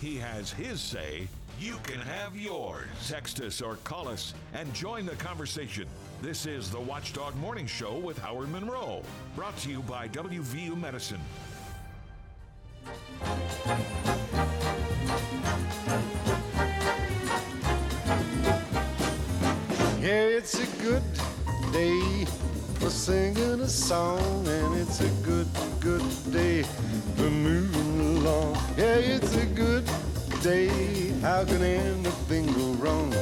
He has his say. You can have yours. Text us or call us and join the conversation. This is the Watchdog Morning Show with Howard Monroe. Brought to you by WVU Medicine. Yeah, it's a good day for singing a song, and it's a good, good day for moving along. Yeah, it's a good day. How can anything go wrong?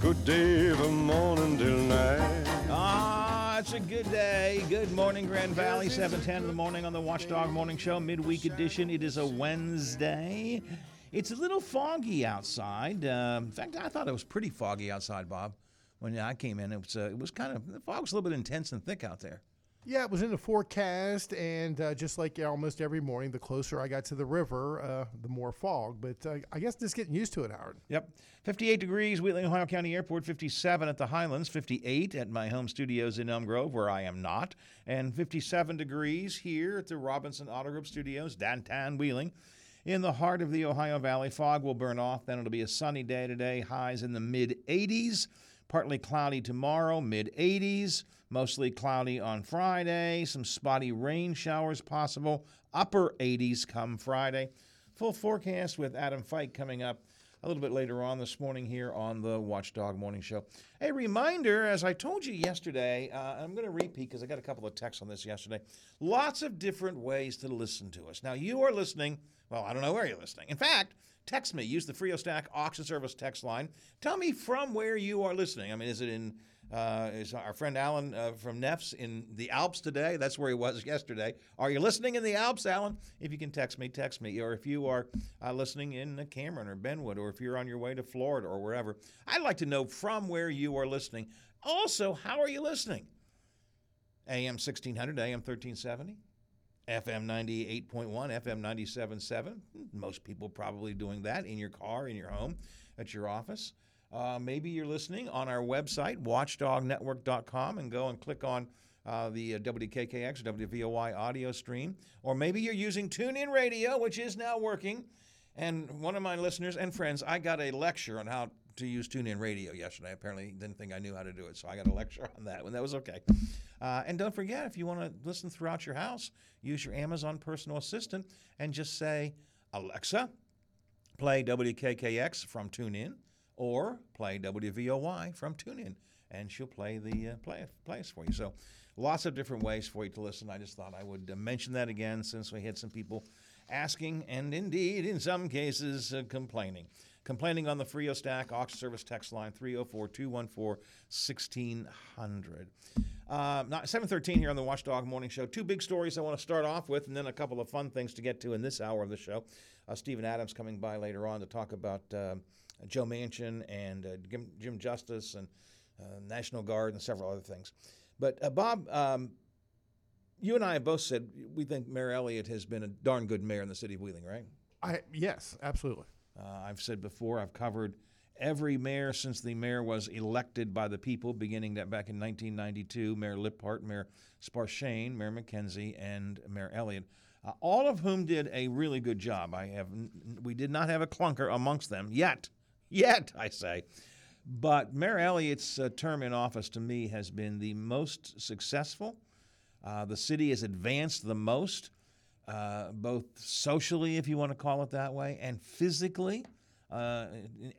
Good day from morning till night. Ah, it's a good day. Good morning, Grand Valley. 710 in the morning on the Watchdog Morning Show, midweek edition. It is a Wednesday. It's a little foggy outside. Uh, in fact, I thought it was pretty foggy outside, Bob. When I came in, it was uh, it was kind of the fog was a little bit intense and thick out there. Yeah, it was in the forecast, and uh, just like almost every morning, the closer I got to the river, uh, the more fog. But uh, I guess just getting used to it, Howard. Yep. 58 degrees, Wheeling, Ohio County Airport, 57 at the Highlands, 58 at my home studios in Elm Grove, where I am not, and 57 degrees here at the Robinson Auto Group Studios, downtown Wheeling. In the heart of the Ohio Valley, fog will burn off. Then it'll be a sunny day today, highs in the mid 80s. Partly cloudy tomorrow, mid 80s. Mostly cloudy on Friday. Some spotty rain showers possible. Upper 80s come Friday. Full forecast with Adam Fike coming up a little bit later on this morning here on the Watchdog Morning Show. A reminder, as I told you yesterday, uh, I'm going to repeat because I got a couple of texts on this yesterday. Lots of different ways to listen to us. Now, you are listening. Well, I don't know where you're listening. In fact, text me. Use the FreeOStack auction service text line. Tell me from where you are listening. I mean, is it in? Uh, is our friend Alan uh, from Neffs in the Alps today? That's where he was yesterday. Are you listening in the Alps, Alan? If you can text me, text me. Or if you are uh, listening in Cameron or Benwood, or if you're on your way to Florida or wherever, I'd like to know from where you are listening. Also, how are you listening? AM 1600, AM 1370. FM 98.1, FM 97.7. Most people probably doing that in your car, in your home, at your office. Uh, maybe you're listening on our website, watchdognetwork.com, and go and click on uh, the uh, WKKX, WVOY audio stream. Or maybe you're using TuneIn Radio, which is now working. And one of my listeners and friends, I got a lecture on how to use TuneIn Radio yesterday. Apparently, didn't think I knew how to do it, so I got a lecture on that, and that was okay. Uh, and don't forget, if you want to listen throughout your house, use your Amazon personal assistant and just say, Alexa, play WKKX from TuneIn, or play WVOY from TuneIn, and she'll play the uh, play plays for you. So, lots of different ways for you to listen. I just thought I would uh, mention that again since we had some people asking, and indeed, in some cases, uh, complaining. Complaining on the FreeOStack auction service text line 304 214 1600. Uh, 713 here on the Watchdog Morning Show. Two big stories I want to start off with, and then a couple of fun things to get to in this hour of the show. Uh, Stephen Adams coming by later on to talk about uh, Joe Manchin and uh, Jim, Jim, Justice and uh, National Guard and several other things. But uh, Bob, um, you and I have both said we think Mayor Elliott has been a darn good mayor in the city of Wheeling, right? I yes, absolutely. Uh, I've said before, I've covered every mayor since the mayor was elected by the people, beginning that back in 1992. Mayor Lipphardt, Mayor Sparachane, Mayor McKenzie, and Mayor Elliott, uh, all of whom did a really good job. I have we did not have a clunker amongst them yet, yet I say. But Mayor Elliott's uh, term in office to me has been the most successful. Uh, the city has advanced the most uh, both socially, if you want to call it that way, and physically, uh,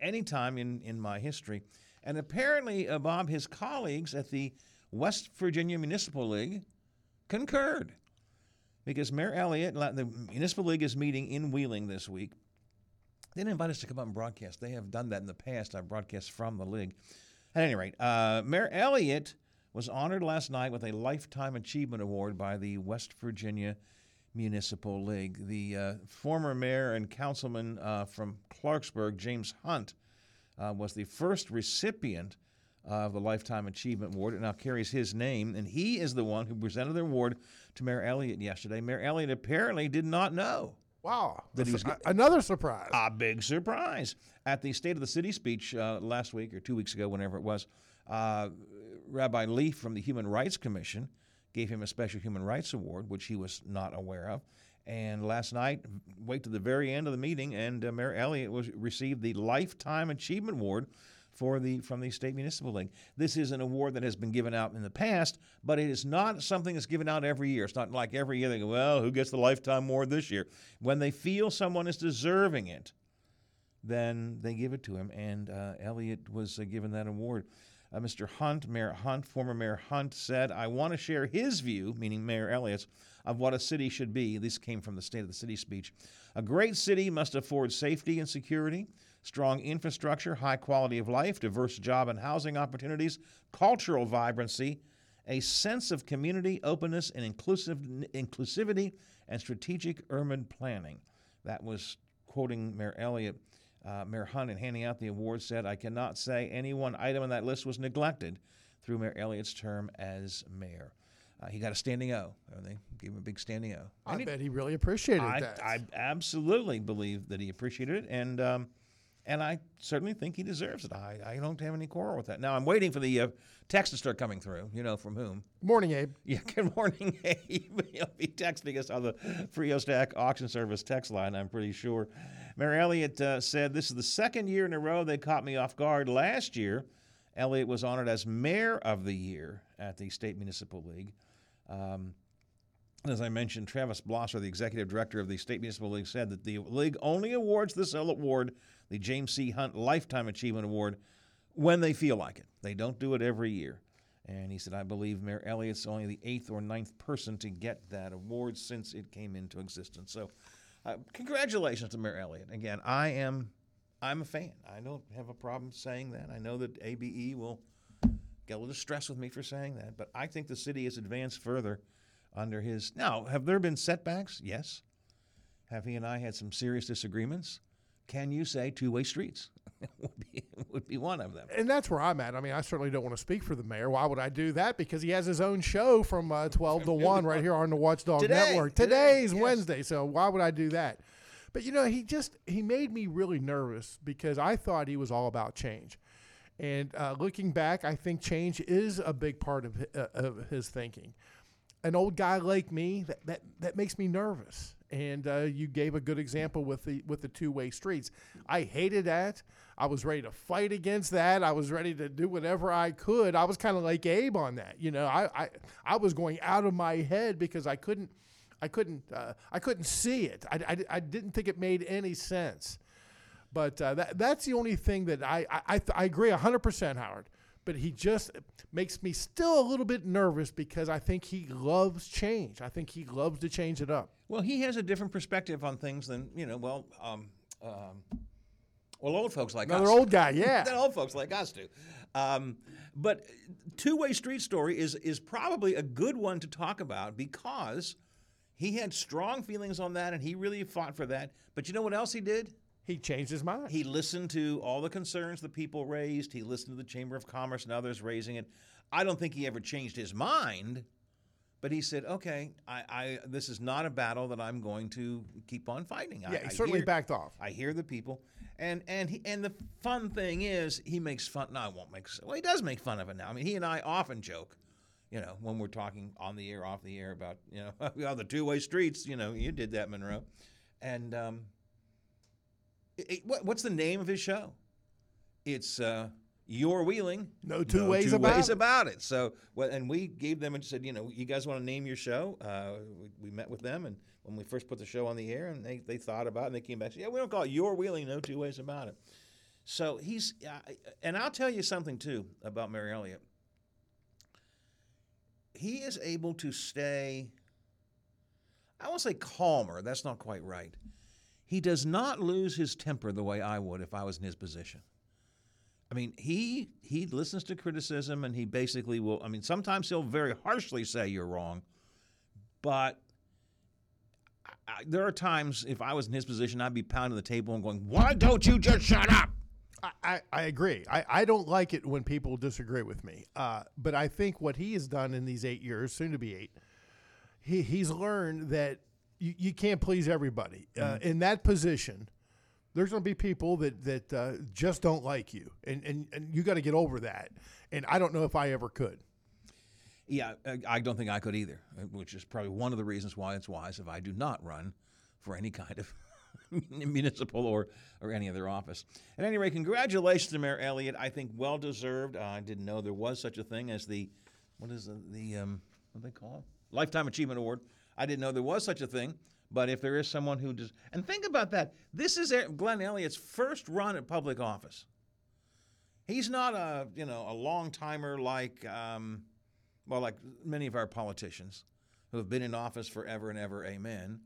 any time in, in my history. And apparently, uh, Bob, his colleagues at the West Virginia Municipal League concurred because Mayor Elliott, the Municipal League is meeting in Wheeling this week. They didn't invite us to come up and broadcast. They have done that in the past. I've broadcast from the league. At any rate, uh, Mayor Elliott was honored last night with a Lifetime Achievement Award by the West Virginia Municipal League. The uh, former mayor and councilman uh, from Clarksburg, James Hunt, uh, was the first recipient of the Lifetime Achievement Award. It now carries his name, and he is the one who presented the award to Mayor Elliott yesterday. Mayor Elliott apparently did not know. Wow. That he was another surprise. A big surprise. At the State of the City speech uh, last week or two weeks ago, whenever it was, uh, Rabbi Lief from the Human Rights Commission gave him a special human rights award, which he was not aware of. And last night, wait to the very end of the meeting, and uh, Mayor Elliott was received the Lifetime Achievement Award for the from the State Municipal League. This is an award that has been given out in the past, but it is not something that's given out every year. It's not like every year they go, well, who gets the Lifetime Award this year? When they feel someone is deserving it, then they give it to him. And uh, Elliott was uh, given that award. Uh, Mr. Hunt, Mayor Hunt, former Mayor Hunt, said, I want to share his view, meaning Mayor Elliott's, of what a city should be. This came from the State of the City speech. A great city must afford safety and security, strong infrastructure, high quality of life, diverse job and housing opportunities, cultural vibrancy, a sense of community, openness, and inclusive, inclusivity, and strategic urban planning. That was quoting Mayor Elliott. Uh, Mayor Hunt, in handing out the award, said, I cannot say any one item on that list was neglected through Mayor Elliott's term as mayor. Uh, he got a standing O. They gave him a big standing O. I And he- bet he really appreciated I, that. I absolutely believe that he appreciated it, and um, and I certainly think he deserves it. I, I don't have any quarrel with that. Now I'm waiting for the uh, text to start coming through. You know from whom? Morning, Abe. Yeah. Good morning, Abe. He'll be texting us on the Frio Stack Auction Service text line. I'm pretty sure. Mayor Elliott uh, said this is the second year in a row they caught me off guard. Last year, Elliott was honored as Mayor of the Year at the State Municipal League. Um, as I mentioned, Travis Blosser, the executive director of the State Municipal League, said that the league only awards this award, the James C. Hunt Lifetime Achievement Award, when they feel like it. They don't do it every year. And he said, I believe Mayor Elliott's only the eighth or ninth person to get that award since it came into existence. So, uh, congratulations to Mayor Elliott. Again, I am, I'm a fan. I don't have a problem saying that. I know that ABE will get a little stressed with me for saying that, but I think the city has advanced further under his. Now, have there been setbacks? Yes. Have he and I had some serious disagreements? Can you say two-way streets would be would be one of them? And that's where I'm at. I mean, I certainly don't want to speak for the mayor. Why would I do that? Because he has his own show from uh, 12 to 1 right here on the Watchdog Today, Network. today, Today's yes. Wednesday, so why would I do that? But you know, he just he made me really nervous because I thought he was all about change. And uh, looking back, I think change is a big part of, uh, of his thinking. An old guy like me, that, that, that makes me nervous. And uh, you gave a good example with the with the two way streets. I hated that. I was ready to fight against that. I was ready to do whatever I could. I was kind of like Abe on that. You know, I, I I was going out of my head because I couldn't I couldn't uh, I couldn't see it. I, I, I didn't think it made any sense. But uh, that, that's the only thing that I, I, I, I agree 100%, Howard. But he just makes me still a little bit nervous because I think he loves change. I think he loves to change it up. Well, he has a different perspective on things than you know. Well, um, um, well, old folks like Another us. old guy, yeah. than old folks like us do. Um, but two-way street story is is probably a good one to talk about because he had strong feelings on that and he really fought for that. But you know what else he did? He changed his mind. He listened to all the concerns the people raised. He listened to the Chamber of Commerce and others raising it. I don't think he ever changed his mind, but he said, "Okay, I, I this is not a battle that I'm going to keep on fighting." I, yeah, he I certainly hear- backed off. I hear the people, and and he, and the fun thing is he makes fun. No, I won't make. Well, he does make fun of it now. I mean, he and I often joke, you know, when we're talking on the air, off the air about you know, the two way streets. You know, you did that, Monroe, and um, it- it- what, what's the name of his show? It's uh, Your Wheeling. No two ways about ways it. about it. So, well, and we gave them and said, you know, you guys want to name your show? Uh, we, we met with them, and when we first put the show on the air, and they, they thought about it, and they came back and said, yeah, we don't call it Your Wheeling, no two ways about it. So he's, uh, and I'll tell you something too about Mayor Elliott. He is able to stay, I won't say calmer, that's not quite right. He does not lose his temper the way I would if I was in his position. I mean, he he listens to criticism and he basically will. I mean, sometimes he'll very harshly say you're wrong, but I, there are times if I was in his position, I'd be pounding the table and going, "Why don't you just shut up?" I, I, I agree. I, I don't like it when people disagree with me. Uh, but I think what he has done in these eight years, soon to be eight, he, he's learned that you, you can't please everybody. Uh, in that position, there's going to be people that, that uh, just don't like you. And, and, and you got to get over that. And I don't know if I ever could. Yeah, I- I don't think I could either, uh, which is probably one of the reasons why it's wise if I do not run for any kind of municipal or, or any other office. At any rate, congratulations to Mayor Elliott. I think well deserved. Uh, I didn't know there was such a thing as the, what is the, the um, what do they call it? Lifetime Achievement Award. I didn't know there was such a thing. But if there is someone who does, and think about that, this is Glenn Elliott's first run at public office. He's not a you know a long timer like um, well like many of our politicians who have been in office forever and ever. Amen.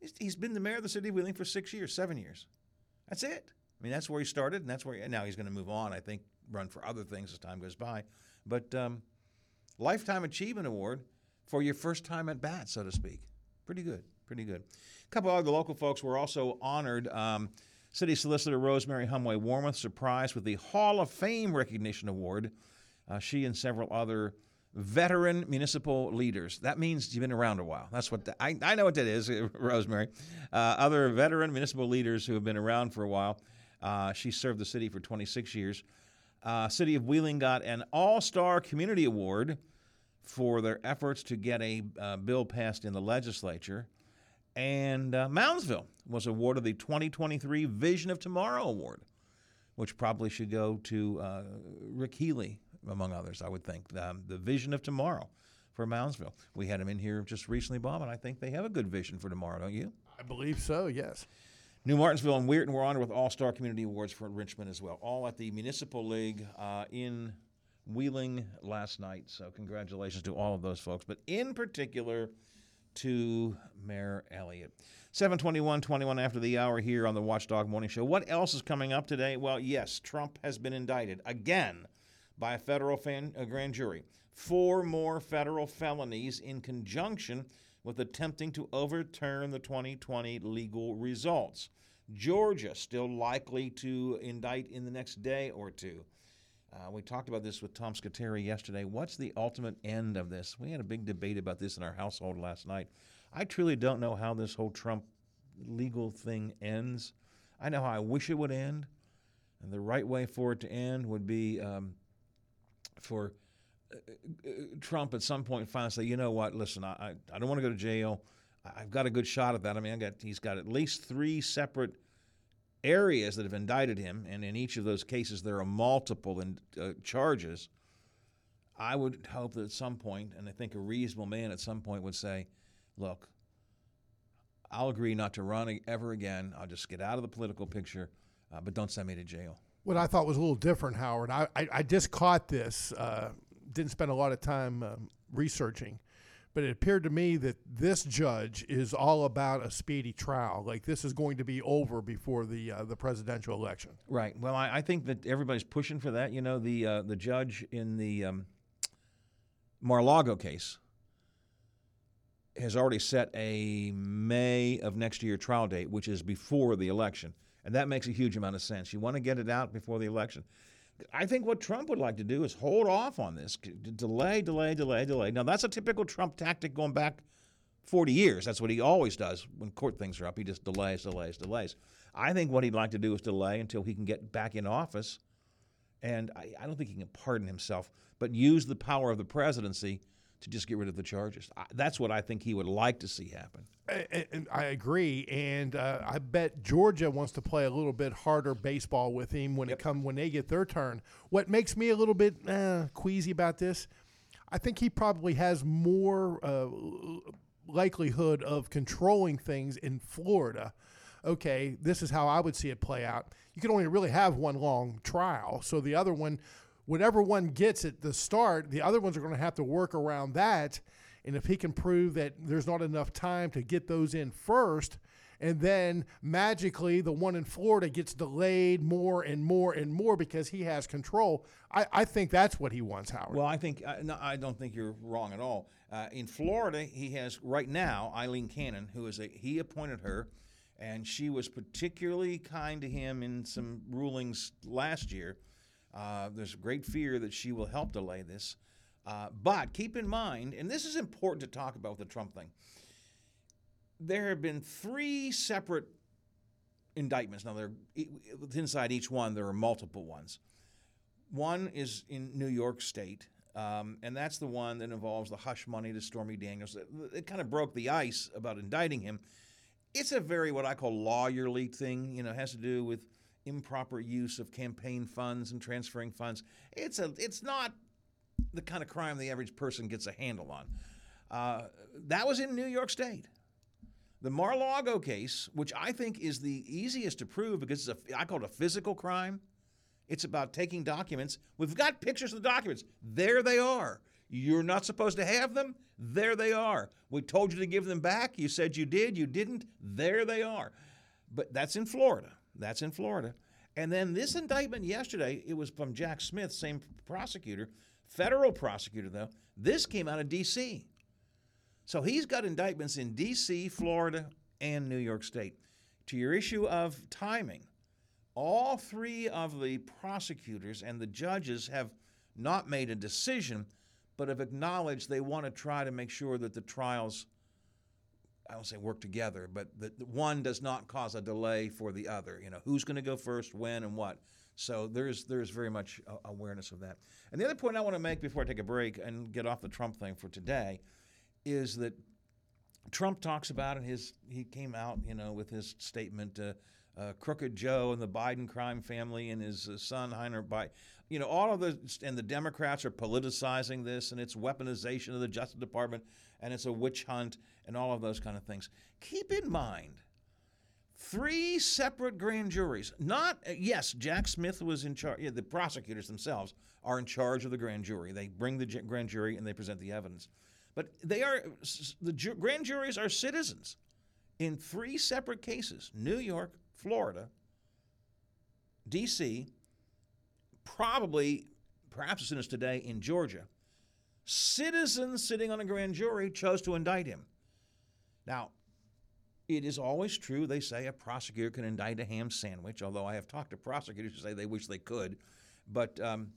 He's, he's been the mayor of the city of Wheeling for six years, seven years. That's it. I mean, that's where he started, and that's where he, now he's going to move on. I think run for other things as time goes by. But um, lifetime achievement award for your first time at bat, so to speak. Pretty good. Pretty good. A couple of other local folks were also honored. Um, City Solicitor Rosemary Humway Warmuth surprised with the Hall of Fame Recognition Award. Uh, she and several other veteran municipal leaders. That means you've been around a while. That's what the, I, I know what that is, Rosemary. Uh, other veteran municipal leaders who have been around for a while. Uh, she served the city for 26 years. Uh, city of Wheeling got an All Star Community Award for their efforts to get a uh, bill passed in the legislature. And uh, Moundsville was awarded the 2023 Vision of Tomorrow Award, which probably should go to uh, Rick Healy, among others, I would think. Um, the Vision of Tomorrow for Moundsville. We had him in here just recently, Bob, and I think they have a good vision for tomorrow, don't you? I believe so. Yes. New Martinsville and Weirton were honored with All Star Community Awards for Richmond as well, all at the Municipal League uh, in Wheeling last night. So, congratulations to all of those folks, but in particular to Mayor Elliott. 721, 21 after the hour here on the Watchdog Morning Show. What else is coming up today? Well, yes, Trump has been indicted again by a federal fan, a grand jury. Four more federal felonies in conjunction with attempting to overturn the 2020 legal results. Georgia still likely to indict in the next day or two. Uh, we talked about this with Tom Scuteri yesterday. What's the ultimate end of this? We had a big debate about this in our household last night. I truly don't know how this whole Trump legal thing ends. I know how I wish it would end, and the right way for it to end would be um, for uh, uh, Trump at some point finally say, you know what? Listen, I I, I don't want to go to jail. I- I've got a good shot at that. I mean, I got he's got at least three separate areas that have indicted him, and in each of those cases there are multiple in, uh, charges. I would hope that at some point, and I think a reasonable man at some point would say, "Look, I'll agree not to run ever again. I'll just get out of the political picture, uh, but don't send me to jail." What I thought was a little different, Howard. I, I, I just caught this. Uh, didn't spend a lot of time um, researching, but it appeared to me that this judge is all about a speedy trial. Like this is going to be over before the uh, the presidential election. Right. Well, I, I think that everybody's pushing for that. You know, the uh, the judge in the um, Mar-a-Lago case has already set a May of next year trial date, which is before the election, and that makes a huge amount of sense. You want to get it out before the election. I think what Trump would like to do is hold off on this, delay, delay, delay, delay. Now that's a typical Trump tactic going back 40 years. That's what he always does when court things are up. He just delays, delays, delays. I think what he'd like to do is delay until he can get back in office. And I, I don't think he can pardon himself, but use the power of the presidency to just get rid of the charges. I, that's what I think he would like to see happen. And, and I agree, and uh, I bet Georgia wants to play a little bit harder baseball with him when it come when they get their turn. What makes me a little bit uh, queasy about this, I think he probably has more uh, likelihood of controlling things in Florida. Okay, this is how I would see it play out. You can only really have one long trial, so the other one, whatever one gets at the start, the other ones are going to have to work around that. And if he can prove that there's not enough time to get those in first, and then magically the one in Florida gets delayed more and more and more because he has control, I, I think that's what he wants, Howard. Well, I think uh, no, I don't think you're wrong at all. Uh, in Florida, he has right now Aileen Cannon, who is a he appointed her, and she was particularly kind to him in some rulings last year. Uh, there's great fear that she will help delay this. Uh, but keep in mind, and this is important to talk about with the Trump thing. There have been three separate indictments. Now, inside each one there are multiple ones. One is in New York State, Um, and that's the one that involves the hush money to Stormy Daniels. It, it kind of broke the ice about indicting him. It's a very what I call lawyerly thing. You know, has to do with improper use of campaign funds and transferring funds. It's a it's not the kind of crime the average person gets a handle on. Uh, that was in New York State. The Mar-Lago case, which I think is the easiest to prove because it's a, I call it a physical crime. It's about taking documents. We've got pictures of the documents. There they are. You're not supposed to have them. There they are. We told you to give them back. You said you did. You didn't. There they are. But that's in Florida. That's in Florida. And then this indictment yesterday, it was from Jack Smith, same prosecutor, federal prosecutor, though. This came out of D.C. So he's got indictments in D.C., Florida, and New York State. To your issue of timing, all three of the prosecutors and the judges have not made a decision, but have acknowledged they want to try to make sure that the trials, I don't say work together, but that one does not cause a delay for the other. You know, who's going to go first, when, and what. So there's there's very much awareness of that. And the other point I want to make before I take a break and get off the Trump thing for today is that Trump talks about in his he came out you know with his statement. Uh, uh, Crooked Joe and the Biden crime family and his uh, son Hunter Biden. You know, all of the and the Democrats are politicizing this, and it's weaponization of the Justice Department, and it's a witch hunt, and all of those kind of things. Keep in mind, three separate grand juries. Not yes, Jack Smith was in charge. Yeah, the prosecutors themselves are in charge of the grand jury. They bring the grand jury and they present the evidence, but they are the ju- grand juries are citizens in three separate cases: New York, Florida, D.C., probably, perhaps as soon as today, in Georgia, citizens sitting on a grand jury chose to indict him. Now, it is always true, they say, a prosecutor can indict a ham sandwich, although I have talked to prosecutors who say they wish they could. But um,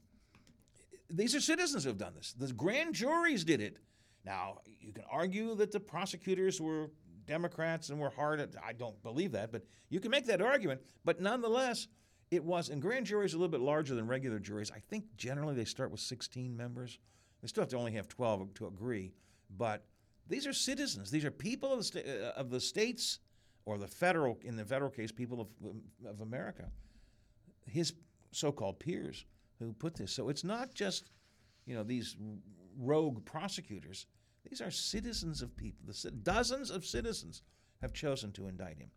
these are citizens who have done this. The grand juries did it. Now, you can argue that the prosecutors were Democrats and were hard at. I don't believe that, but you can make that argument. But nonetheless, it was. And grand juries are a little bit larger than regular juries. I think generally they start with 16 members. They still have to only have 12 to agree. But these are citizens. These are people of the, sta- uh, of the states or the federal, in the federal case, people of, of America. His so-called peers who put this. So it's not just, you know, these rogue prosecutors. These are citizens of people. The, dozens of citizens have chosen to indict him.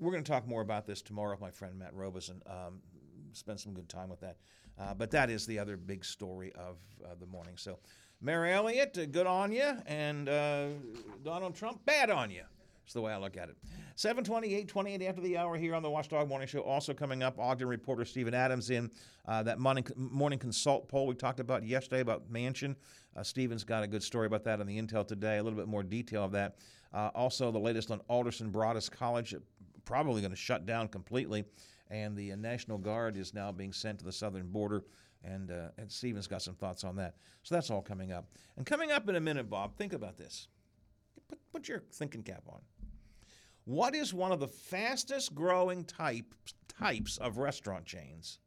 We're going to talk more about this tomorrow with my friend Matt Robeson. Um, spend some good time with that. Uh, but that is the other big story of uh, the morning. So, Mayor Elliott, uh, good on you, and uh, Donald Trump, bad on you. That's the way I look at it. 728, 28 after the hour here on the Watchdog Morning Show. Also coming up, Ogden reporter Stephen Adams in uh, that morning, morning consult poll we talked about yesterday about Manchin. Uh, Stephen's got a good story about that on the Intel today, a little bit more detail of that. Uh, also, the latest on Alderson Broaddus College, probably going to shut down completely. And the National Guard is now being sent to the southern border. And, uh, and Stephen's got some thoughts on that. So that's all coming up. And coming up in a minute, Bob, think about this. Put, put your thinking cap on. What is one of the fastest growing type, types of restaurant chains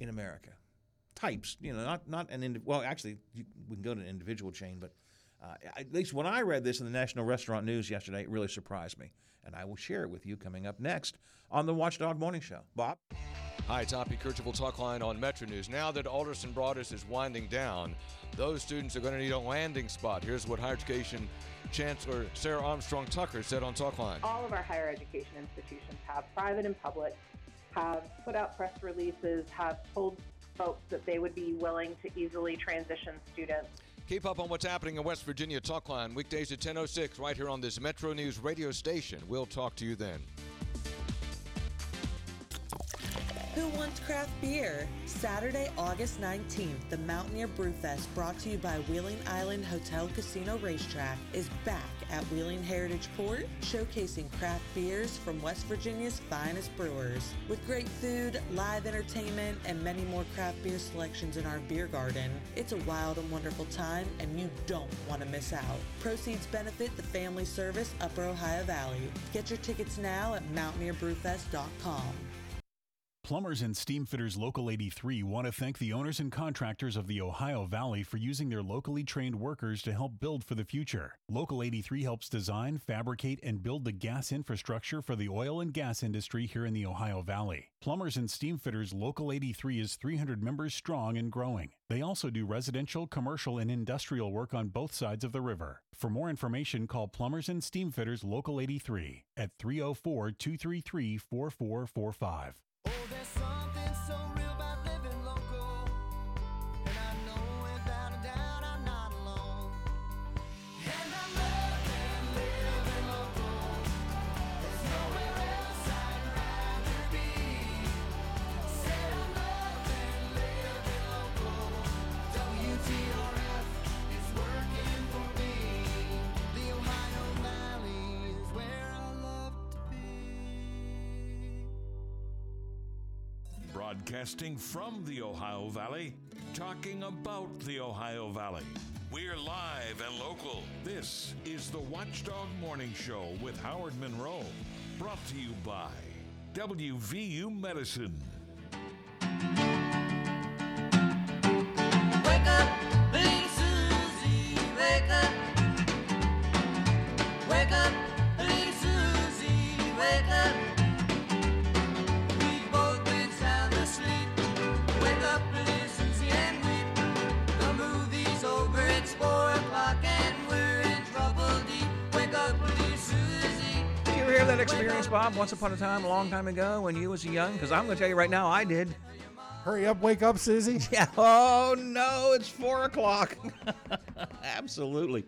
in America? Types, you know, not not an indi- well. Actually, you, we can go to an individual chain, but uh, at least when I read this in the National Restaurant News yesterday, it really surprised me, and I will share it with you coming up next on the Watchdog Morning Show. Bob. Hi, Hoppy Kercheval Talk Line on Metro News. Now that Alderson Broaddus is winding down, those students are going to need a landing spot. Here's what higher education Chancellor Sarah Armstrong Tucker said on Talkline. All of our higher education institutions have, private and public, have put out press releases, have told folks that they would be willing to easily transition students. Keep up on what's happening in West Virginia Talkline weekdays at 10:06 right here on this Metro News radio station. We'll talk to you then. Who wants craft beer? Saturday, August 19th, the Mountaineer Brewfest, brought to you by Wheeling Island Hotel Casino Racetrack, is back at Wheeling Heritage Port, showcasing craft beers from West Virginia's finest brewers. With great food, live entertainment, and many more craft beer selections in our beer garden, it's a wild and wonderful time, and you don't want to miss out. Proceeds benefit the Family Service Upper Ohio Valley. Get your tickets now at mountaineerbrewfest.com. Plumbers and Steamfitters Local 83 want to thank the owners and contractors of the Ohio Valley for using their locally trained workers to help build for the future. Local 83 helps design, fabricate, and build the gas infrastructure for the oil and gas industry here in the Ohio Valley. Plumbers and Steamfitters Local 83 is 300 members strong and growing. They also do residential, commercial, and industrial work on both sides of the river. For more information, call Plumbers and Steamfitters Local 83 at 304 233 4445. There's something Broadcasting from the Ohio Valley, talking about the Ohio Valley. We're live and local. This is the Watchdog Morning Show with Howard Monroe. Brought to you by WVU Medicine. Bob? Once upon a time, a long time ago, when you was young? Because I'm going to tell you right now, I did. Hurry up, wake up, Susie. Yeah. Oh no, it's four o'clock. Absolutely.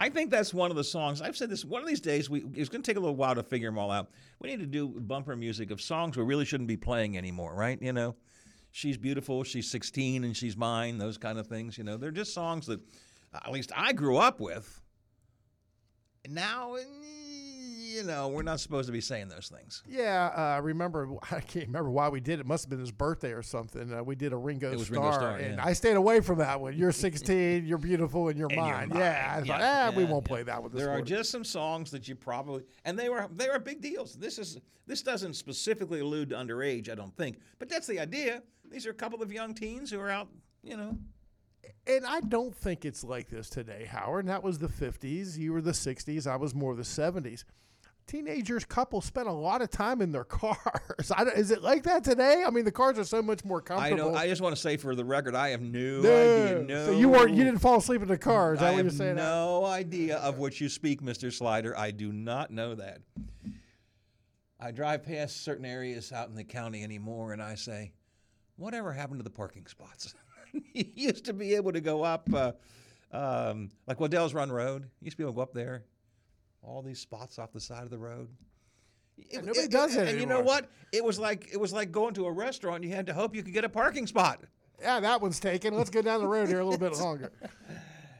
I think that's one of the songs. I've said this. One of these days, we it's going to take a little while to figure them all out. We need to do bumper music of songs we really shouldn't be playing anymore, right? You know, she's beautiful, she's 16, and she's mine. Those kind of things. You know, they're just songs that, at least I grew up with. Now, eh, you know, we're not supposed to be saying those things. Yeah, uh, I remember. I can't remember why we did it. Must have been his birthday or something. Uh, we did a Ringo It was Starr, Ringo Starr, and yeah. I stayed away from that one. You're 16, you're beautiful, and you're And you're mine. Yeah, I was like, Yeah, ah, we won't yeah. play that one. This There are just some songs that you probably and they were they were big deals. This is this doesn't specifically allude to underage, I don't think, but that's the idea. These are a couple of young teens who are out, you know. and I don't think it's like this today, Howard. And that was the 50s. You were the 60s. I was more the 70s. Teenagers, couple spent a lot of time in their cars. I is it like that today? I mean, the cars are so much more comfortable. don't. I just want to say for the record, I have no, No. idea. No, So you weren't. You didn't fall asleep in the car. Is that I what have you're saying? no idea of what you speak, Mister Slider. I do not know that. I drive past certain areas out in the county anymore, and I say, "Whatever happened to the parking spots?" you used to be able to go up, uh, um, like Waddles Run Road. You used to be able to go up there. All these spots off the side of the road. It- nobody does that And you know what? It was like it was like going to a restaurant. You had to hope you could get a parking spot. Yeah, that one's taken. Let's go down the road here a little bit longer.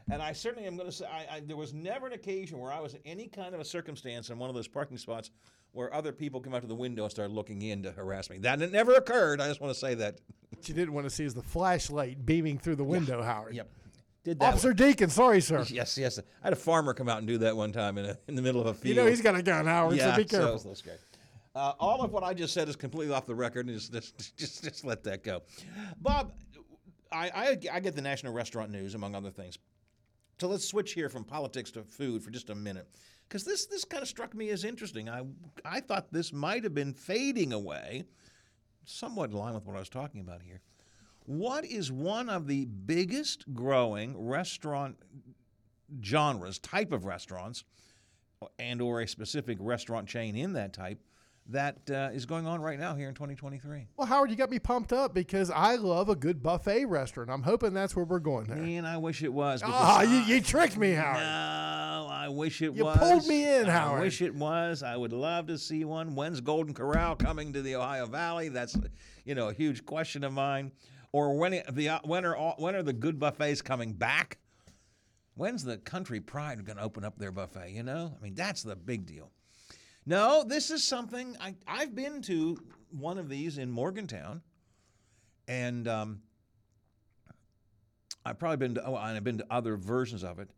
And I certainly am going to say I, I, there was never an occasion where I was in any kind of a circumstance in one of those parking spots where other people came out to the window and started looking in to harass me. That never occurred. I just want to say that. What you didn't want to see is the flashlight beaming through the window, Howard. Yep. Did that. Officer Deacon, sorry, sir. Yes, yes. I had a farmer come out and do that one time in, a, in the middle of a field. You know he's got a gun, Howard, yeah, so be careful. was a little. Uh, all of what I just said is completely off the record, and just just just, just let that go. Bob, I, I I get the national restaurant news among other things. So let's switch here from politics to food for just a minute, because this this kind of struck me as interesting. I I thought this might have been fading away, somewhat in line with what I was talking about here. What is one of the biggest growing restaurant genres, type of restaurants, and or a specific restaurant chain in that type that uh, is going on right now here in 2023? Well, Howard, you got me pumped up because I love a good buffet restaurant. I'm hoping that's where we're going there. Man, I wish it was. Ah, because you, you tricked me, Howard. No, I wish it You was. You pulled me in, Howard. I wish it was. I would love to see one. When's Golden Corral coming to the Ohio Valley? That's, you know, a huge question of mine. Or when the uh, when are when are the good buffets coming back? When's the Country Pride going to open up their buffet? You know, I mean, that's the big deal. No, this is something I, I've been to one of these in Morgantown, and um, I've probably been to, oh, and I've been to other versions of it.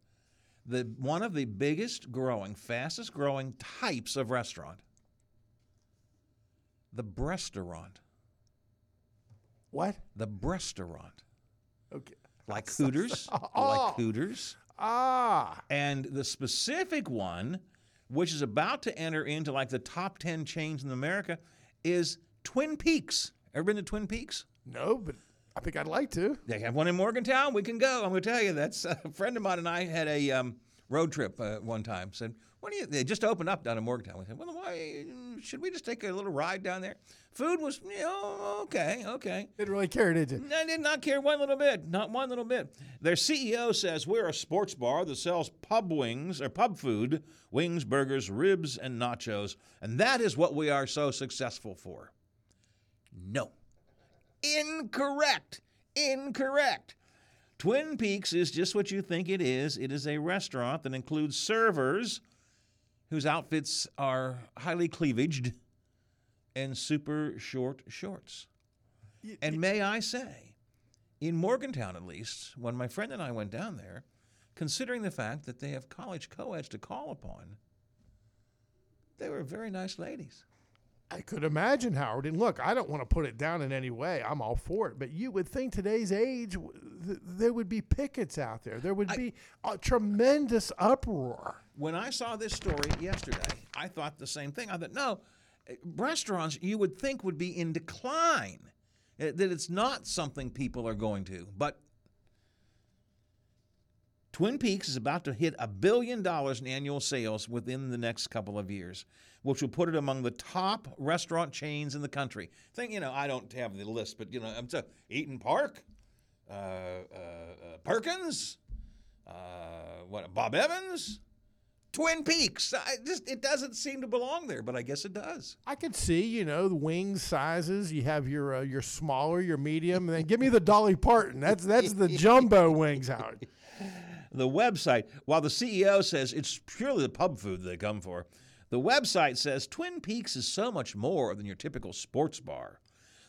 The one of the biggest growing, fastest growing types of restaurant, the restaurant. What? The restaurant. Okay. Like Hooters. Oh. Like Hooters. Ah. And the specific one, which is about to enter into like the top 10 chains in America, is Twin Peaks. Ever been to Twin Peaks? No, but I think I'd like to. They have one in Morgantown. We can go. I'm going to tell you, that's a friend of mine and I had a um, road trip uh, one time. Said, "What do you?" They just opened up down in Morgantown. We said, "Well, why should we just take a little ride down there?" Food was, you know, okay, okay. Didn't really care, did you? I did not care one little bit, not one little bit. Their CEO says we're a sports bar that sells pub wings or pub food, wings, burgers, ribs, and nachos, and that is what we are so successful for. No. Incorrect. Incorrect. Twin Peaks is just what you think it is. It is a restaurant that includes servers whose outfits are highly cleavaged and super short shorts. And may I say, in Morgantown at least, when my friend and I went down there, considering the fact that they have college co-eds to call upon, they were very nice ladies. I could imagine, Howard. And look, I don't want to put it down in any way. I'm all for it. But you would think today's age, th- there would be pickets out there. There would be a tremendous uproar. When I saw this story yesterday, I thought the same thing. I thought, no, eh, restaurants you would think would be in decline, eh, that it's not something people are going to. But Twin Peaks is about to hit a billion dollars in annual sales within the next couple of years, which will put it among the top restaurant chains in the country. Think, you know, I don't have the list, but you know, I'm t- Eat'n Park, uh, uh, uh, Perkins, uh, what, Bob Evans, Twin Peaks. I just it doesn't seem to belong there, but I guess it does. I could see, you know, the wing sizes. You have your uh, your smaller, your medium, and then give me the Dolly Parton. That's that's the jumbo wings, Howard. The website, while the CEO says it's purely the pub food they come for, the website says Twin Peaks is so much more than your typical sports bar.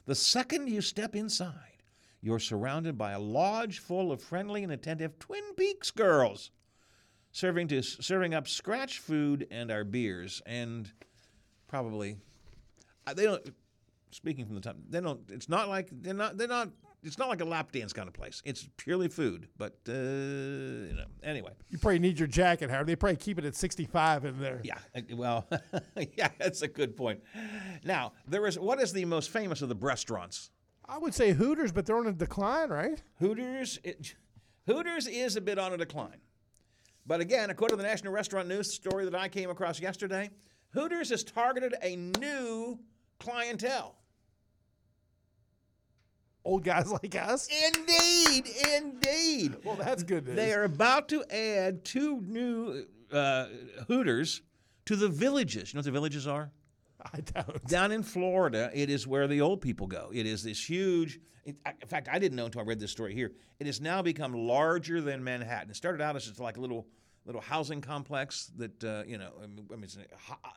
The second you step inside, you're surrounded by a lodge full of friendly and attentive Twin Peaks girls, serving to serving up scratch food and our beers, and probably uh, they don't. Speaking from the top, they don't. It's not like they're not. They're not. It's not like a lap dance kind of place. It's purely food. But uh, you know. Anyway. You probably need your jacket, Howard. They probably keep it at 65 in there. Yeah. uh, Well. yeah. That's a good point. Now there is. What is the most famous of the restaurants? I would say Hooters, but they're on a decline, right? Hooters. It, Hooters is a bit on a decline. But again, according to the National Restaurant News story that I came across yesterday, Hooters has targeted a new clientele. Old guys like us. Indeed, indeed. Well, that's good news. They are about to add two new uh, Hooters to the villages. You know what the villages are? I don't. Down in Florida, it is where the old people go. It is this huge. It, I- in fact, I didn't know until I read this story here. It has now become larger than Manhattan. It started out as just like a little little housing complex that uh, you know. I mean, it's an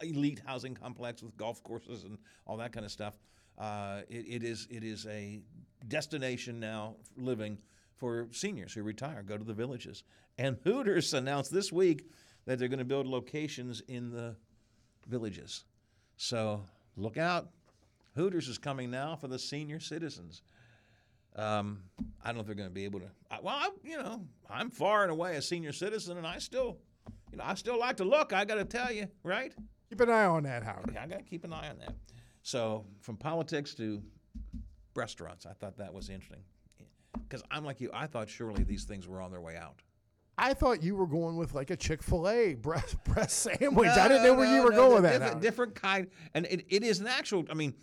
elite housing complex with golf courses and all that kind of stuff. Uh, it, it is it is a destination now for living for seniors who retire, go to the villages. And Hooters announced this week that they're going to build locations in the villages. So look out. Hooters is coming now for the senior citizens. Um, I don't know if they're going to be able to. I, well, I, you know, I'm far and away a senior citizen, and I still, you know, I still like to look. I got to tell you, right? Keep an eye on that, Howard. Yeah, I got to keep an eye on that. So from politics to restaurants, I thought that was interesting. Because I'm like you, I thought surely these things were on their way out. I thought you were going with like a Chick Fil A breast breast sandwich. I didn't know where you were going with that. Different, different kind, and it, it is an actual. I mean,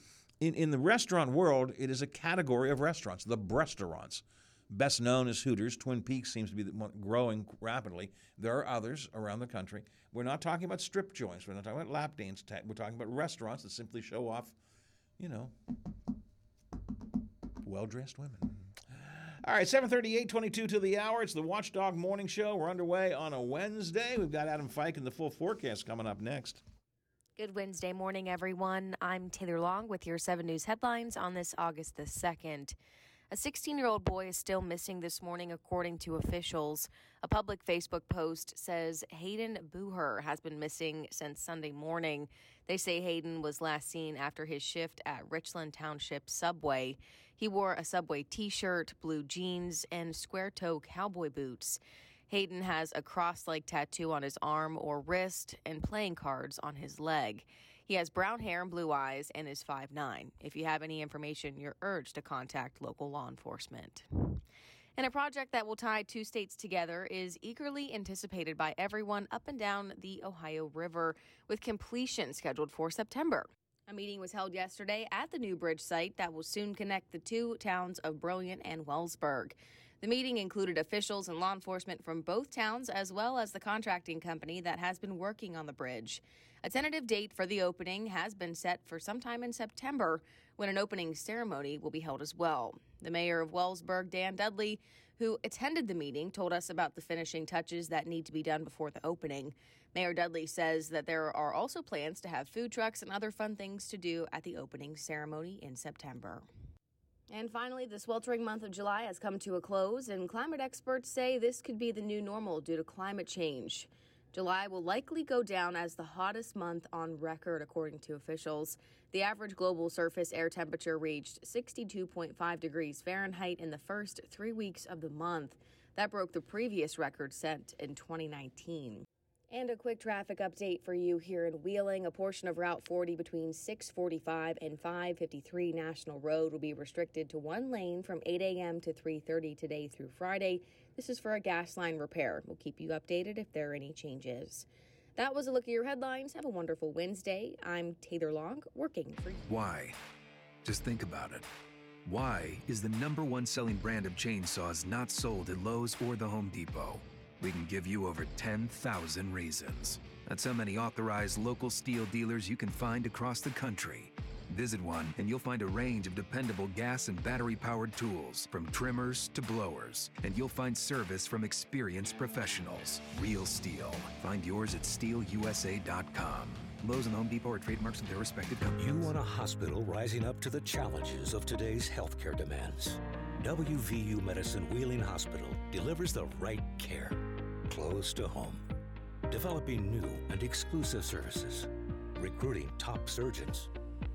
in in the restaurant world, it is a category of restaurants, the restaurants. Best known as Hooters, Twin Peaks seems to be growing rapidly. There are others around the country. We're not talking about strip joints. We're not talking about lap dance. We're talking about restaurants that simply show off, you know, well-dressed women. All right, 738, 22 to the hour. It's the Watchdog Morning Show. We're underway on a Wednesday. We've got Adam Fike and the full forecast coming up next. Good Wednesday morning, everyone. I'm Taylor Long with your 7 News headlines on this August the 2nd. A 16 year old boy is still missing this morning, according to officials. A public Facebook post says Hayden Booher has been missing since Sunday morning. They say Hayden was last seen after his shift at Richland Township Subway. He wore a Subway t shirt, blue jeans, and square toe cowboy boots. Hayden has a cross leg tattoo on his arm or wrist and playing cards on his leg. He has brown hair and blue eyes and is 5'9. If you have any information, you're urged to contact local law enforcement. And a project that will tie two states together is eagerly anticipated by everyone up and down the Ohio River, with completion scheduled for September. A meeting was held yesterday at the new bridge site that will soon connect the two towns of Brilliant and Wellsburg. The meeting included officials and law enforcement from both towns, as well as the contracting company that has been working on the bridge. A tentative date for the opening has been set for sometime in September, when an opening ceremony will be held as well. The mayor of Wellsburg, Dan Dudley, who attended the meeting, told us about the finishing touches that need to be done before the opening. Mayor Dudley says that there are also plans to have food trucks and other fun things to do at the opening ceremony in September. And finally, the sweltering month of July has come to a close, and climate experts say this could be the new normal due to climate change. July will likely go down as the hottest month on record, according to officials. The average global surface air temperature reached 62.5 degrees Fahrenheit in the first three weeks of the month. That broke the previous record set in 2019. And a quick traffic update for you here in Wheeling. A portion of Route 40 between 645 and 553 National Road will be restricted to one lane from 8 a.m. to 3:30 today through Friday. This is for a gas line repair. We'll keep you updated if there are any changes. That was a look at your headlines. Have a wonderful Wednesday. I'm Taylor Long, working for you. Why? Just think about it. Why is the number one selling brand of chainsaws not sold at Lowe's or the Home Depot? We can give you over 10,000 reasons. That's how many authorized local STIHL dealers you can find across the country. Visit one and you'll find a range of dependable gas and battery powered tools, from trimmers to blowers. And you'll find service from experienced professionals. Real STIHL. Find yours at stihlusa.com. Lowe's and Home Depot are trademarks of their respective companies. You want a hospital rising up to the challenges of today's healthcare demands. WVU Medicine Wheeling Hospital delivers the right care close to home. Developing new and exclusive services, recruiting top surgeons,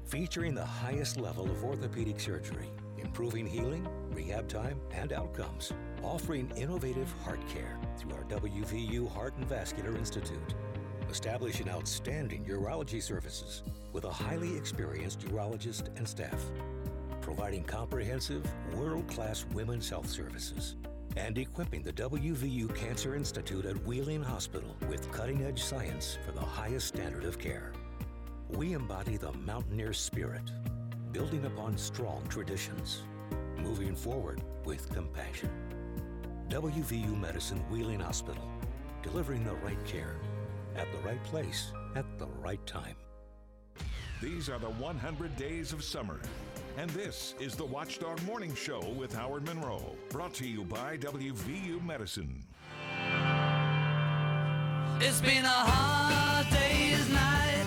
featuring the highest level of orthopedic surgery, improving healing, rehab time, and outcomes, offering innovative heart care through our WVU Heart and Vascular Institute establishing outstanding urology services with a highly experienced urologist and staff, providing comprehensive, world class women's health services, and equipping the WVU Cancer Institute at Wheeling Hospital with cutting edge science for the highest standard of care. We embody the mountaineer spirit, building upon strong traditions, moving forward with compassion. WVU Medicine Wheeling Hospital, delivering the right care at the right place at the right time. These are the 100 days of summer. And this is the Watchdog Morning Show with Howard Monroe, brought to you by WVU Medicine. It's been a hard day's night,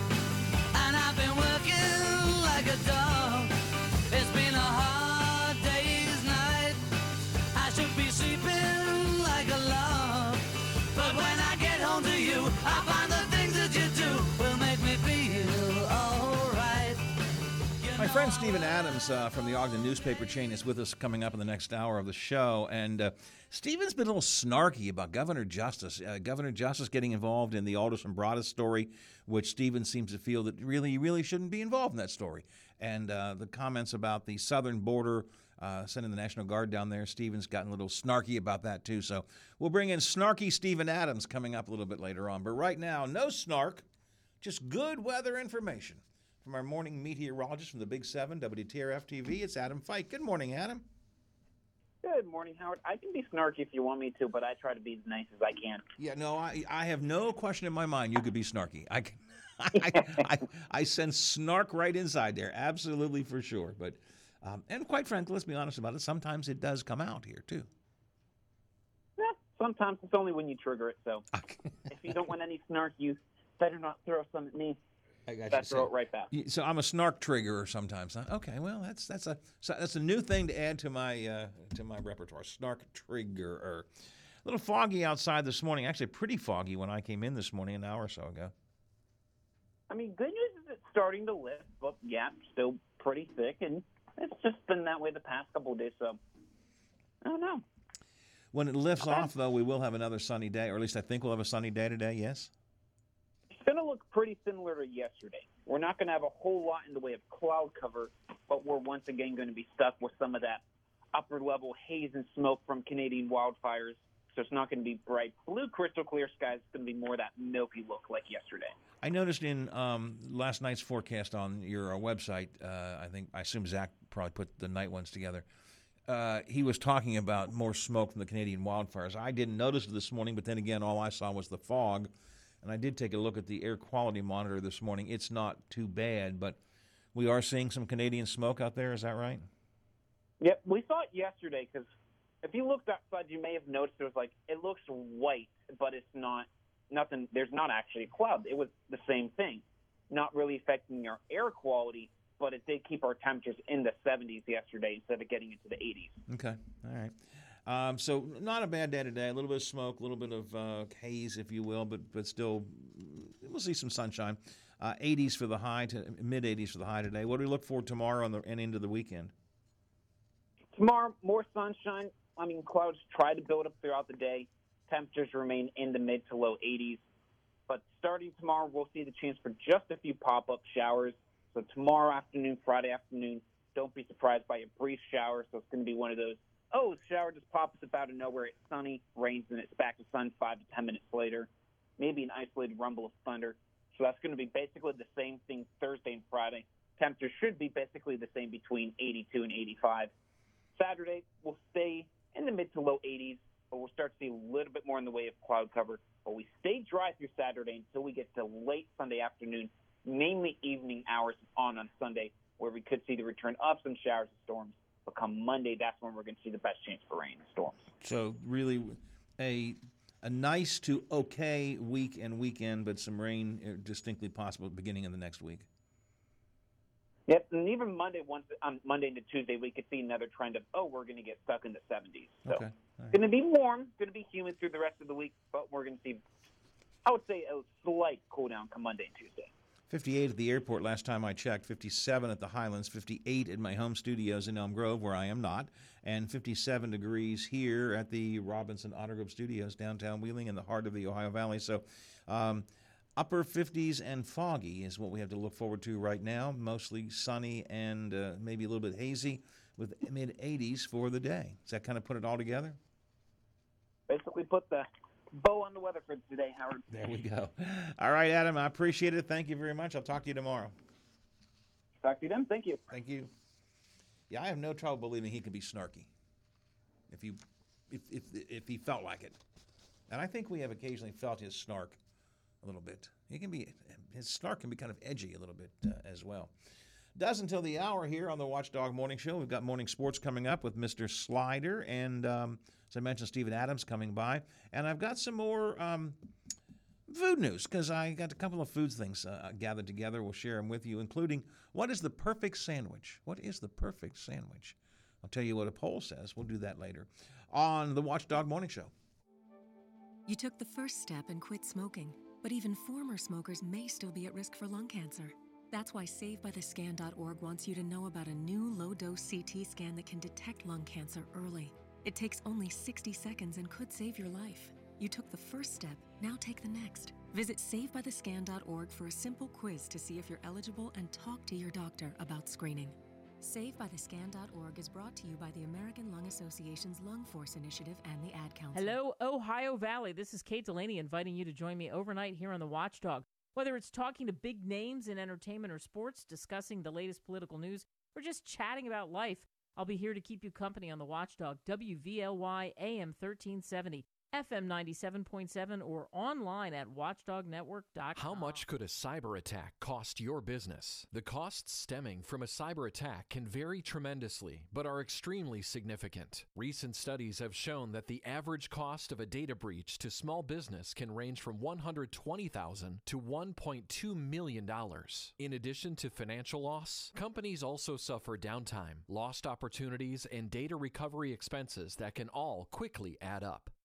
and I've been working like a dog. My friend Stephen Adams uh, from the Ogden newspaper chain is with us coming up in the next hour of the show. And uh, Stephen's been a little snarky about Governor Justice. Uh, Governor Justice getting involved in the Alderson Broaddus story, which Stephen seems to feel that really, really shouldn't be involved in that story. And uh, the comments about the southern border, uh, sending the National Guard down there, Stephen's gotten a little snarky about that too. So we'll bring in snarky Stephen Adams coming up a little bit later on. But right now, no snark, just good weather information. From our morning meteorologist from the Big Seven, WTRF TV, it's Adam Fike. Good morning, Adam. Good morning, Howard. I can be snarky if you want me to, but I try to be as nice as I can. Yeah, no, I, I have no question in my mind you could be snarky. I, can, I, I, I sense snark right inside there, absolutely for sure. But, um, and quite frankly, let's be honest about it, sometimes it does come out here too. Yeah, sometimes it's only when you trigger it. So if you don't want any snark, you better not throw some at me. I got Better throw it right back. So I'm a snark triggerer sometimes. Huh? Okay, well that's that's a so that's a new thing to add to my uh, to my repertoire. Snark triggerer. A little foggy outside this morning. Actually, pretty foggy when I came in this morning an hour or so ago. I mean, good news is it's starting to lift, but yeah, still pretty thick, and it's just been that way the past couple of days. So I don't know. When it lifts off, though, we will have another sunny day, or at least I think we'll have a sunny day today. Yes. Going to look pretty similar to yesterday. We're not going to have a whole lot in the way of cloud cover, but we're once again going to be stuck with some of that upper level haze and smoke from Canadian wildfires. So it's not going to be bright blue, crystal clear skies. It's going to be more that milky look like yesterday. I noticed in um, last night's forecast on your uh, website, uh, I think I assume Zach probably put the night ones together. Uh, he was talking about more smoke from the Canadian wildfires. I didn't notice it this morning, but then again, all I saw was the fog. And I did take a look at the air quality monitor this morning. It's not too bad, but we are seeing some Canadian smoke out there. Is that right? Yep, we saw it yesterday because if you looked outside, you may have noticed there was like it looks white, but it's not nothing. There's not actually a cloud. It was the same thing, not really affecting our air quality, but it did keep our temperatures in the 70s yesterday instead of getting into the 80s. Okay. All right. Um, so not a bad day today. A little bit of smoke, a little bit of uh, haze, if you will, but but still, we'll see some sunshine. Uh, 80s for the high to mid 80s for the high today. What do we look for tomorrow and, the, and into the weekend? Tomorrow, more sunshine. I mean, clouds try to build up throughout the day. Temperatures remain in the mid to low 80s. But starting tomorrow, we'll see the chance for just a few pop up showers. So tomorrow afternoon, Friday afternoon, don't be surprised by a brief shower. So it's going to be one of those, oh, shower just pops up out of nowhere. It's sunny, rains, and it's back to sun five to 10 minutes later. Maybe an isolated rumble of thunder. So that's going to be basically the same thing Thursday and Friday. Temperatures should be basically the same between 82 and 85. Saturday, we'll stay in the mid to low 80s, but we'll start to see a little bit more in the way of cloud cover. But we stay dry through Saturday until we get to late Sunday afternoon, mainly evening hours on on Sunday, where we could see the return of some showers and storms. But come Monday, that's when we're going to see the best chance for rain and storms. So really, a a nice to okay week and weekend, but some rain uh, distinctly possible beginning of the next week. Yep, and even Monday, once on Monday into Tuesday, we could see another trend of oh, we're going to get stuck in the 70s. So Okay. it's going to be warm, going to be humid through the rest of the week, but we're going to see, I would say, a slight cool down come Monday and Tuesday. 58 at the airport last time I checked, 57 at the Highlands, 58 at my home studios in Elm Grove, where I am not, and 57 degrees here at the Robinson Auto Group Studios downtown Wheeling in the heart of the Ohio Valley. So, um, upper 50s and foggy is what we have to look forward to right now. Mostly sunny and uh, maybe a little bit hazy with mid 80s for the day. Does that kind of put it all together? Basically, put the bow on the weather for today, Howard. There we go. All right, Adam, I appreciate it. Thank you very much. I'll talk to you tomorrow. Talk to you then. Thank you. Thank you. Yeah, I have no trouble believing he could be snarky if you if if if he felt like it. And I think we have occasionally felt his snark a little bit. He can be his snark can be kind of edgy a little bit uh, as well. Does until the hour here on the Watchdog Morning Show. We've got morning sports coming up with Mr. Slider and um, as I mentioned, Stephen Adams coming by, and I've got some more. Um, food news because I got a couple of foods things uh, gathered together. We'll share them with you, including what is the perfect sandwich? What is the perfect sandwich? I'll tell you what a poll says. We'll do that later on the Watchdog Morning Show. You took the first step and quit smoking, but even former smokers may still be at risk for lung cancer. That's why SaveByTheScan.org wants you to know about a new low dose CT scan that can detect lung cancer early. It takes only 60 seconds and could save your life. You took the first step, now take the next. Visit SaveByTheScan.org for a simple quiz to see if you're eligible and talk to your doctor about screening. SaveByTheScan.org is brought to you by the American Lung Association's Lung Force Initiative and the Ad Council. Hello, Ohio Valley. This is Kate Delaney inviting you to join me overnight here on the Watchdog. Whether it's talking to big names in entertainment or sports, discussing the latest political news, or just chatting about life, I'll be here to keep you company on the Watchdog, WVLY AM 1370. FM 97.7 or online at watchdognetwork.com. How much could a cyber attack cost your business? The costs stemming from a cyber attack can vary tremendously, but are extremely significant. Recent studies have shown that the average cost of a data breach to small business can range from 120,000 to $1.2 million. In addition to financial loss, companies also suffer downtime, lost opportunities, and data recovery expenses that can all quickly add up.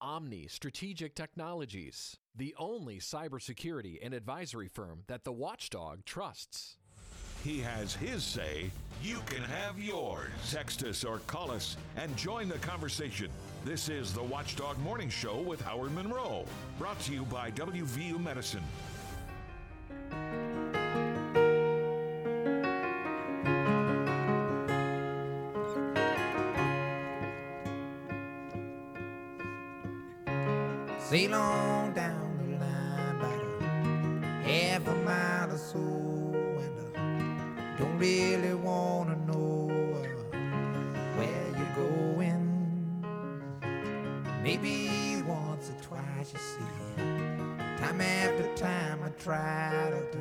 Omni Strategic Technologies, the only cybersecurity and advisory firm that the watchdog trusts. He has his say. You can have yours. Text us or call us and join the conversation. This is the Watchdog Morning Show with Howard Monroe. Brought to you by WVU Medicine. Sail on down the line about a half a mile or so, and I don't really wanna know uh, where you're going. Maybe once or twice you see, time after time I try to,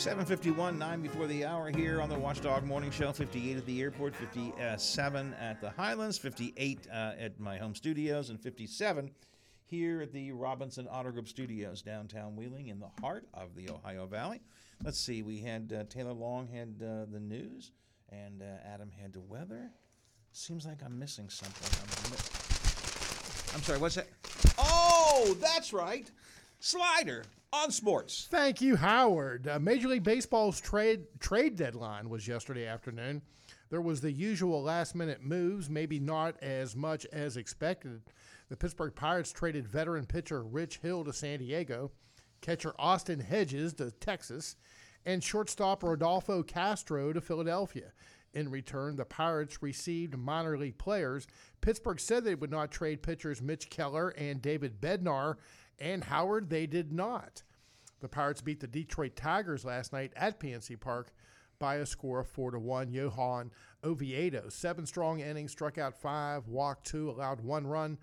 751, 9 before the hour here on the Watchdog Morning Show. 58 at the airport, 57 at the Highlands, 58 uh, at my home studios, and 57 here at the Robinson Auto Group Studios, downtown Wheeling, in the heart of the Ohio Valley. Let's see, we had uh, Taylor Long had uh, the news, and uh, Adam had the weather. Seems like I'm missing something. I'm, mi- I'm sorry, what's that? Oh, that's right. Slider on sports. Thank you, Howard. Uh, Major League Baseball's trade trade deadline was yesterday afternoon. There was the usual last minute moves, maybe not as much as expected. The Pittsburgh Pirates traded veteran pitcher Rich Hill to San Diego, catcher Austin Hedges to Texas, and shortstop Rodolfo Castro to Philadelphia. In return, the Pirates received minor league players. Pittsburgh said they would not trade pitchers Mitch Keller and David Bednar, and Howard, they did not. The Pirates beat the Detroit Tigers last night at PNC Park by a score of four to one. Johan Oviedo, seven strong innings, struck out five, walked two, allowed one run.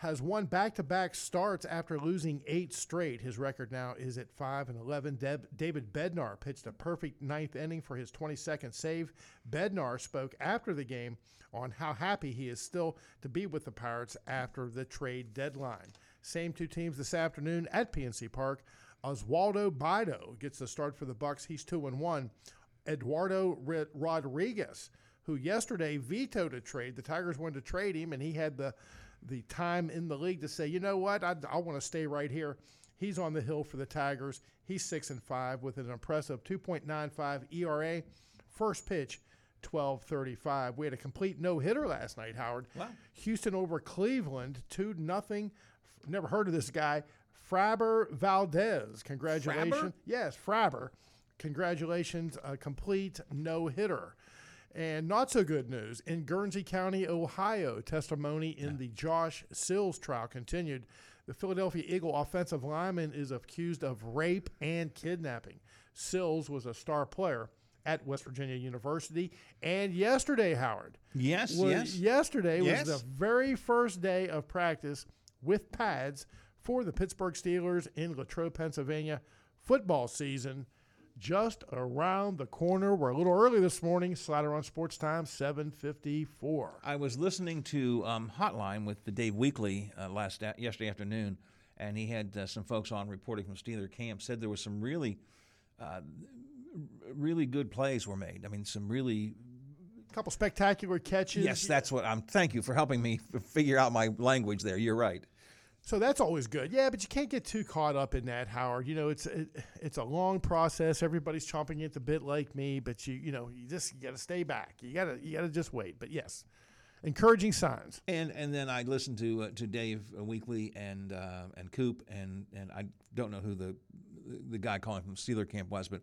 Has won back-to-back starts after losing eight straight. His record now is at five and eleven. Deb- David Bednar pitched a perfect ninth inning for his 22nd save. Bednar spoke after the game on how happy he is still to be with the Pirates after the trade deadline. Same two teams this afternoon at PNC Park. Osvaldo Bido gets the start for the Bucs. He's two and one. Eduardo Rodriguez, who yesterday vetoed a trade. The Tigers wanted to trade him, and he had the the time in the league to say, you know what, I, I want to stay right here. He's on the hill for the Tigers. He's six and five with an impressive 2.95 ERA. First pitch, 12:35. We had a complete no hitter last night, Howard. Wow. Houston over Cleveland, two nothing. Never heard of this guy, Fraber Valdez. Congratulations. Fraber? Yes, Fraber. Congratulations, a complete no hitter. And not so good news in Guernsey County, Ohio. Testimony in the Josh Sills trial continued. The Philadelphia Eagle offensive lineman is accused of rape and kidnapping. Sills was a star player at West Virginia University. And yesterday, Howard. Yes, was- yes. Yesterday Yes. was the very first day of practice with pads for the Pittsburgh Steelers in Latrobe, Pennsylvania. Football season just around the corner. We're a little early this morning. Slider on Sports Time, 754. I was listening to um, Hotline with the Dave Weekley uh, last a- yesterday afternoon, and he had uh, some folks on reporting from Steeler camp. Said there was some really, uh, really good plays were made. I mean, some really. A couple spectacular catches. Yes, that's what I'm. Thank you for helping me f- figure out my language there. You're right. So that's always good. Yeah, but you can't get too caught up in that, Howard. You know, it's it, it's a long process. Everybody's chomping at the bit like me, but you you know, you just you got to stay back. You got to you got to just wait. But yes, encouraging signs. And and then I listened to uh, to Dave uh, Weekley and uh, and Coop and and I don't know who the the guy calling from Steeler camp was, but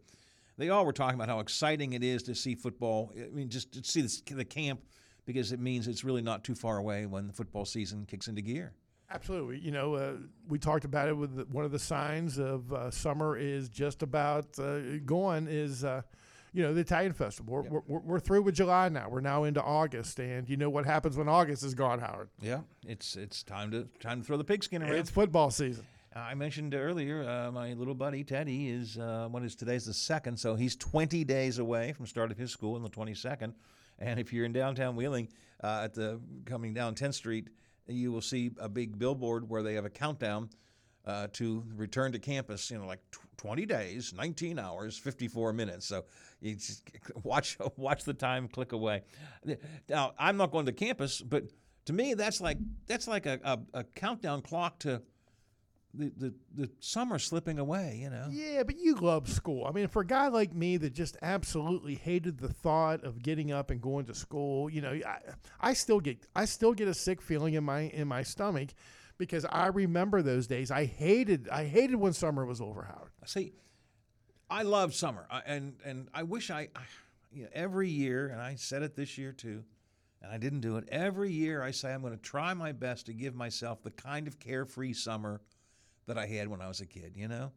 they all were talking about how exciting it is to see football. I mean, just to see this, the camp because it means it's really not too far away when the football season kicks into gear. Absolutely. You know, uh, we talked about it with the, one of the signs of uh, summer is just about uh, gone is uh, you know, the Italian festival. We're, we're, we're through with July now. We're now into August, and you know what happens when August is gone, Howard. Yeah, it's it's time to time to throw the pigskin around. It's football season. I mentioned earlier, uh, my little buddy Teddy is uh, what is today's the second, so he's 20 days away from start of his school on the 22nd. And if you're in downtown Wheeling, uh, at the coming down 10th Street, you will see a big billboard where they have a countdown uh, to return to campus. You know, like tw- 20 days, 19 hours, 54 minutes. So you just watch watch the time click away. Now I'm not going to campus, but to me that's like that's like a, a, a countdown clock to the, the, the summer slipping away, you know. Yeah, but you love school. I mean, for a guy like me that just absolutely hated the thought of getting up and going to school, you know, I, I still get I still get a sick feeling in my in my stomach because I remember those days. I hated I hated when summer was over, Howard. See, I love summer, I, and and I wish I, I you know, every year, and I said it this year too, and I didn't do it. Every year, I say I'm going to try my best to give myself the kind of carefree summer that I had when I was a kid, you know,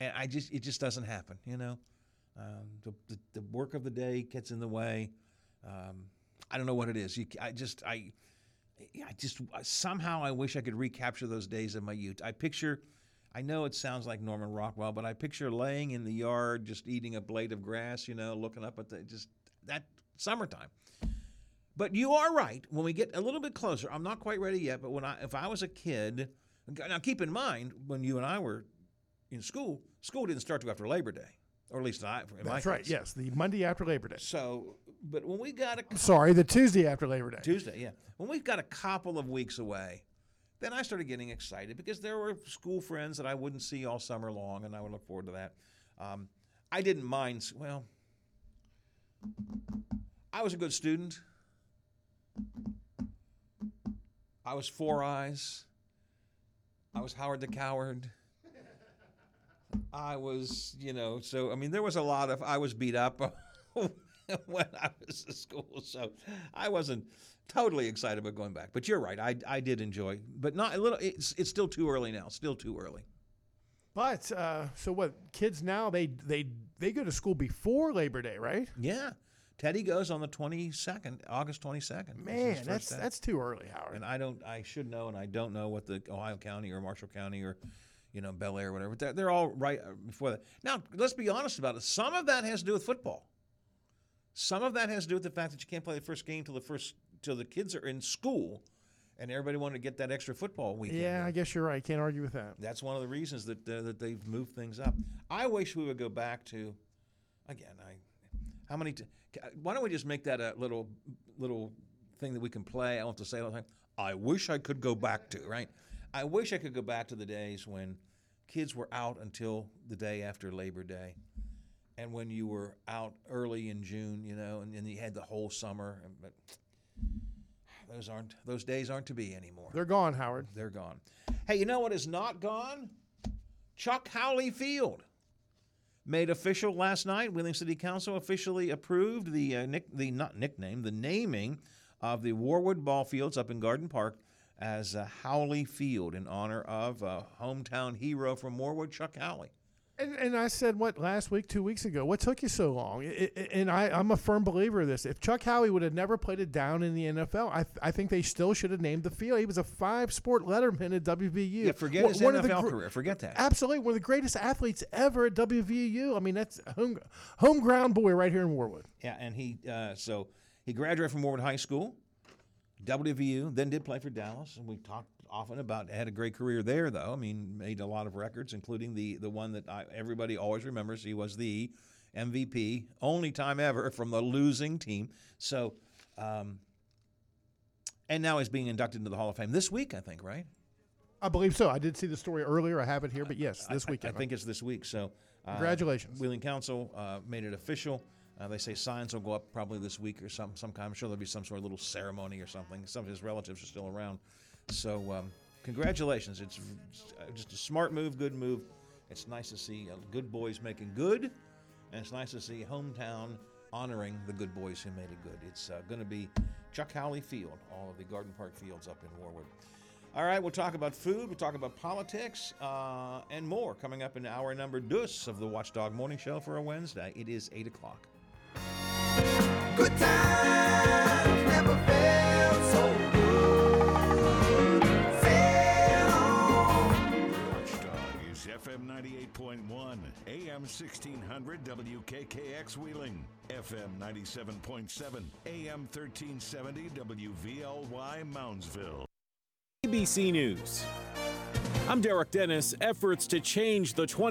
and I just it just doesn't happen, you know. Um, the, the the work of the day gets in the way. Um, I don't know what it is. You, I just I. I just somehow I wish I could recapture those days of my youth. I picture, I know it sounds like Norman Rockwell, but I picture laying in the yard, just eating a blade of grass, you know, looking up at the just that summertime. But you are right. When we get a little bit closer, I'm not quite ready yet. But when I, if I was a kid, now keep in mind when you and I were in school, school didn't start till after Labor Day, or at least I. In my That's right. case. Yes, the Monday after Labor Day. So, but when we got a I'm sorry, the Tuesday after Labor Day. Tuesday, yeah. When we've got a couple of weeks away, then I started getting excited because there were school friends that I wouldn't see all summer long, and I would look forward to that. Um, I didn't mind. Well, I was a good student. I was Four Eyes. I was Howard the Coward. I was, you know, so I mean, there was a lot of. I was beat up when I was in school, so I wasn't totally excited about going back. But you're right, I, I did enjoy, but not a little. It's it's still too early now. Still too early. But uh, so what? Kids now they they they go to school before Labor Day, right? Yeah, Teddy goes on the 22nd, August 22nd. Man, that's day. that's too early, Howard. And I don't, I should know, and I don't know what the Ohio County or Marshall County or, you know, Bellaire or whatever. They're, they're all right uh, before that. Now, let's be honest about it. Some of that has to do with football. Some of that has to do with the fact that you can't play the first game till the first till the kids are in school, and everybody wanted to get that extra football weekend. Yeah, I guess you're right. Can't argue with that. That's one of the reasons that uh, that they've moved things up. I wish we would go back to, again, I, how many? T- why don't we just make that a little little thing that we can play? I want to say all the time. I wish I could go back to right. I wish I could go back to the days when kids were out until the day after Labor Day, and when you were out early in June, you know, and then you had the whole summer. But those aren't those days aren't to be anymore. They're gone, Howard. They're gone. Hey, you know what is not gone? Chuck Howley Field. Made official last night. Wheeling City Council officially approved the uh, nick, the not nickname, the naming of the Warwood Ball Fields up in Garden Park as uh, Howley Field in honor of uh, hometown hero from Warwood, Chuck Howley. And, and I said, what, last week, two weeks ago? What took you so long? I- I- and I, I'm a firm believer of this. If Chuck Howley would have never played it down in the NFL, I, th- I think they still should have named the field. He was a five sport letterman at WVU. Yeah, forget One- his one of the NFL career. Forget that. Absolutely. One of the greatest athletes ever at WVU. I mean, that's home, home ground boy right here in Warwood. Yeah, and he uh, so he graduated from Warwood High School, WVU, then did play for Dallas, and we talked often about had a great career there. Though I mean, made a lot of records, including the the one that I, everybody always remembers. He was the MVP, only time ever from the losing team. So, um, and now he's being inducted into the Hall of Fame this week, I think, right? I believe so. I did see the story earlier. I have it here, but yes, this I- I- weekend. I, think it's this week. So, uh, Congratulations. Wheeling Council uh, made it official. Uh, they say signs will go up probably this week or some some kind. I'm sure there'll be some sort of little ceremony or something. Some of his relatives are still around. So, um, congratulations. It's uh, just a smart move, good move. It's nice to see uh, good boys making good, and it's nice to see hometown honoring the good boys who made it good. It's uh, going to be Chuck Howley Field, all of the Garden Park fields up in Warwood. All right, we'll talk about food, we'll talk about politics, uh, and more coming up in hour number dos of the Watchdog Morning Show for a Wednesday. It is 8 o'clock. Good times never felt so 98.1, AM 1600 WKKX Wheeling, FM 97.7, AM 1370 WVLY Moundsville. ABC News. I'm Derek Dennis. Efforts to change the 20